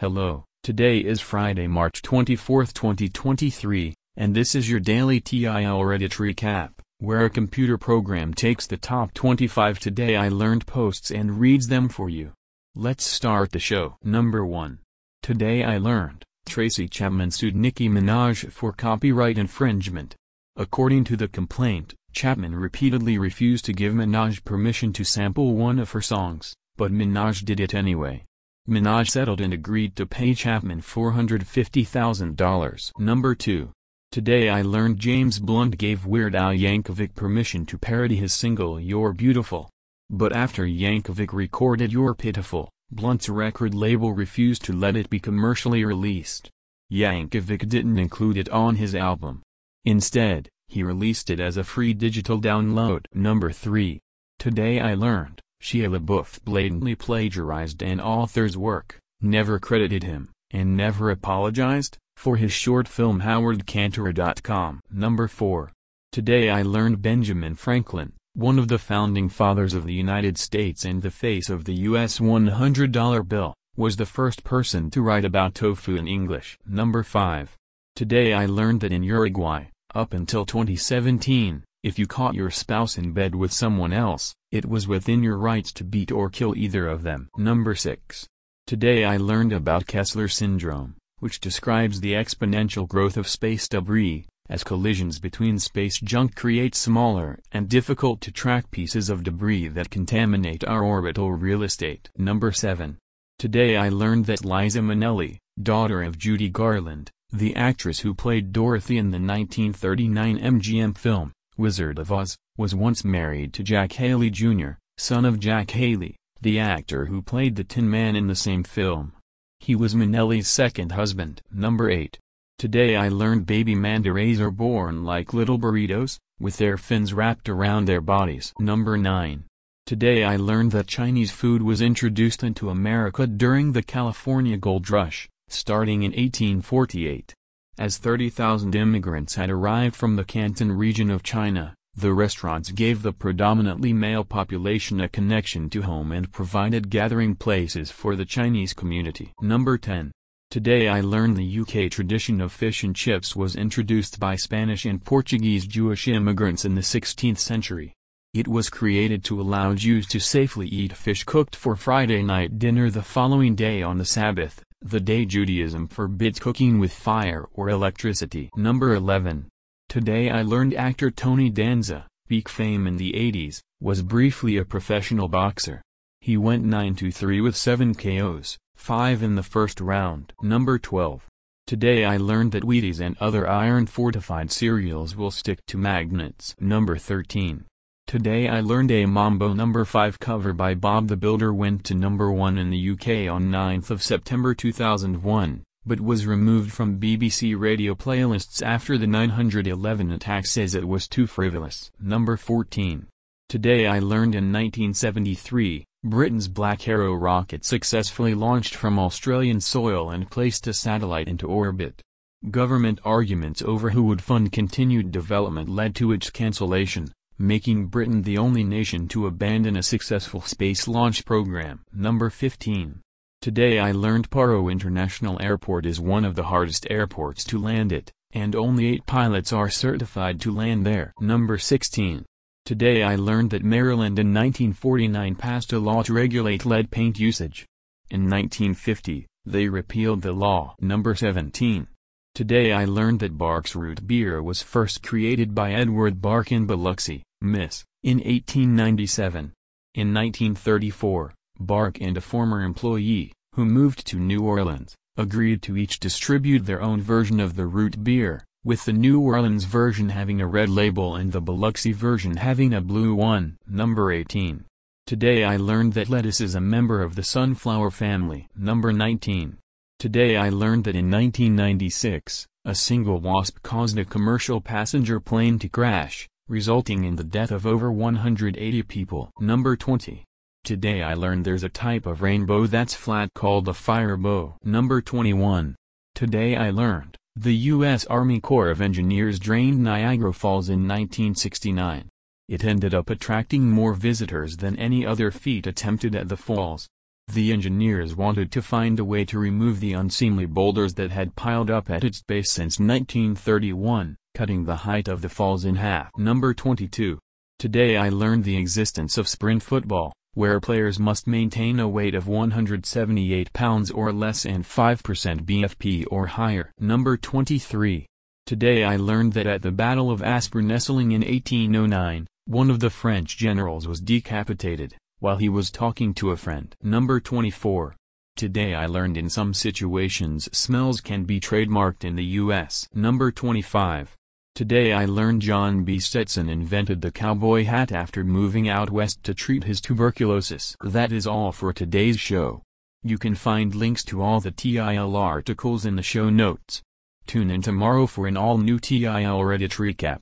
Hello, today is Friday, March 24, 2023, and this is your daily TIL Reddit recap, where a computer program takes the top 25 Today I Learned posts and reads them for you. Let's start the show. Number 1. Today I learned, Tracy Chapman sued Nicki Minaj for copyright infringement. According to the complaint, Chapman repeatedly refused to give Minaj permission to sample one of her songs, but Minaj did it anyway. Minaj settled and agreed to pay Chapman $450,000. Number 2. Today I learned James Blunt gave Weird Al Yankovic permission to parody his single You're Beautiful. But after Yankovic recorded You're Pitiful, Blunt's record label refused to let it be commercially released. Yankovic didn't include it on his album. Instead, he released it as a free digital download. Number 3. Today I learned, Shia LaBeouf blatantly plagiarized an author's work, never credited him, and never apologized, for his short film HowardCantour.com. Number 4. Today I learned Benjamin Franklin, one of the founding fathers of the United States and the face of the U.S. $100 bill, was the first person to write about tofu in English. Number 5. Today I learned that in Uruguay, up until 2017, if you caught your spouse in bed with someone else, it was within your rights to beat or kill either of them. Number 6. Today I learned about Kessler syndrome, which describes the exponential growth of space debris, as collisions between space junk create smaller and difficult to track pieces of debris that contaminate our orbital real estate. Number 7. Today I learned that Liza Minnelli, daughter of Judy Garland, the actress who played Dorothy in the 1939 MGM film, Wizard of Oz, was once married to Jack Haley Jr., son of Jack Haley, the actor who played the Tin Man in the same film. He was Minnelli's second husband. Number 8. Today I learned baby manta rays are born like little burritos, with their fins wrapped around their bodies. Number 9. Today I learned that Chinese food was introduced into America during the California Gold Rush starting in 1848. As 30,000 immigrants had arrived from the Canton region of China, the restaurants gave the predominantly male population a connection to home and provided gathering places for the Chinese community. Number 10. Today I learned the UK tradition of fish and chips was introduced by Spanish and Portuguese Jewish immigrants in the 16th century. It was created to allow Jews to safely eat fish cooked for Friday night dinner the following day on the Sabbath, the day Judaism forbids cooking with fire or electricity. Number 11. Today I learned actor Tony Danza, peak fame in the 80s, was briefly a professional boxer. He went 9-3 with 7 KOs, 5 in the first round. Number 12. Today I learned that Wheaties and other iron-fortified cereals will stick to magnets. Number 13. Today I learned a Mambo No. 5 cover by Bob the Builder went to number 1 in the UK on 9th of September 2001, but was removed from BBC radio playlists after the 911 attack says it was too frivolous. Number 14. Today I learned in 1973, Britain's Black Arrow rocket successfully launched from Australian soil and placed a satellite into orbit. Government arguments over who would fund continued development led to its cancellation making Britain the only nation to abandon a successful space launch program. Number 15. Today I learned Paro International Airport is one of the hardest airports to land at, and only 8 pilots are certified to land there. Number 16. Today I learned that Maryland in 1949 passed a law to regulate lead paint usage. In 1950, they repealed the law. Number 17. Today I learned that Barq's root beer was first created by Edward Barq in Biloxi, Miss, in 1897. In 1934, Barq and a former employee, who moved to New Orleans, agreed to each distribute their own version of the root beer, with the New Orleans version having a red label and the Biloxi version having a blue one. Number 18. Today I learned that lettuce is a member of the sunflower family. Number 19. Today I learned that in 1996, a single wasp caused a commercial passenger plane to crash, resulting in the death of over 180 people. Number 20. Today I learned there's a type of rainbow that's flat called a firebow. Number 21. Today I learned, the U.S. Army Corps of Engineers drained Niagara Falls in 1969. It ended up attracting more visitors than any other feat attempted at the falls. The engineers wanted to find a way to remove the unseemly boulders that had piled up at its base since 1931, cutting the height of the falls in half. Number 22. Today I learned the existence of sprint football, where players must maintain a weight of 178 pounds or less and 5% BFP or higher. Number 23. Today I learned that at the Battle of Aspern-Essling in 1809, one of the French generals was decapitated while he was talking to a friend. Number 24. Today I learned in some situations smells can be trademarked in the US. Number 25. Today I learned John B. Stetson invented the cowboy hat after moving out west to treat his tuberculosis. That is all for today's show. You can find links to all the TIL articles in the show notes. Tune in tomorrow for an all-new TIL Reddit recap.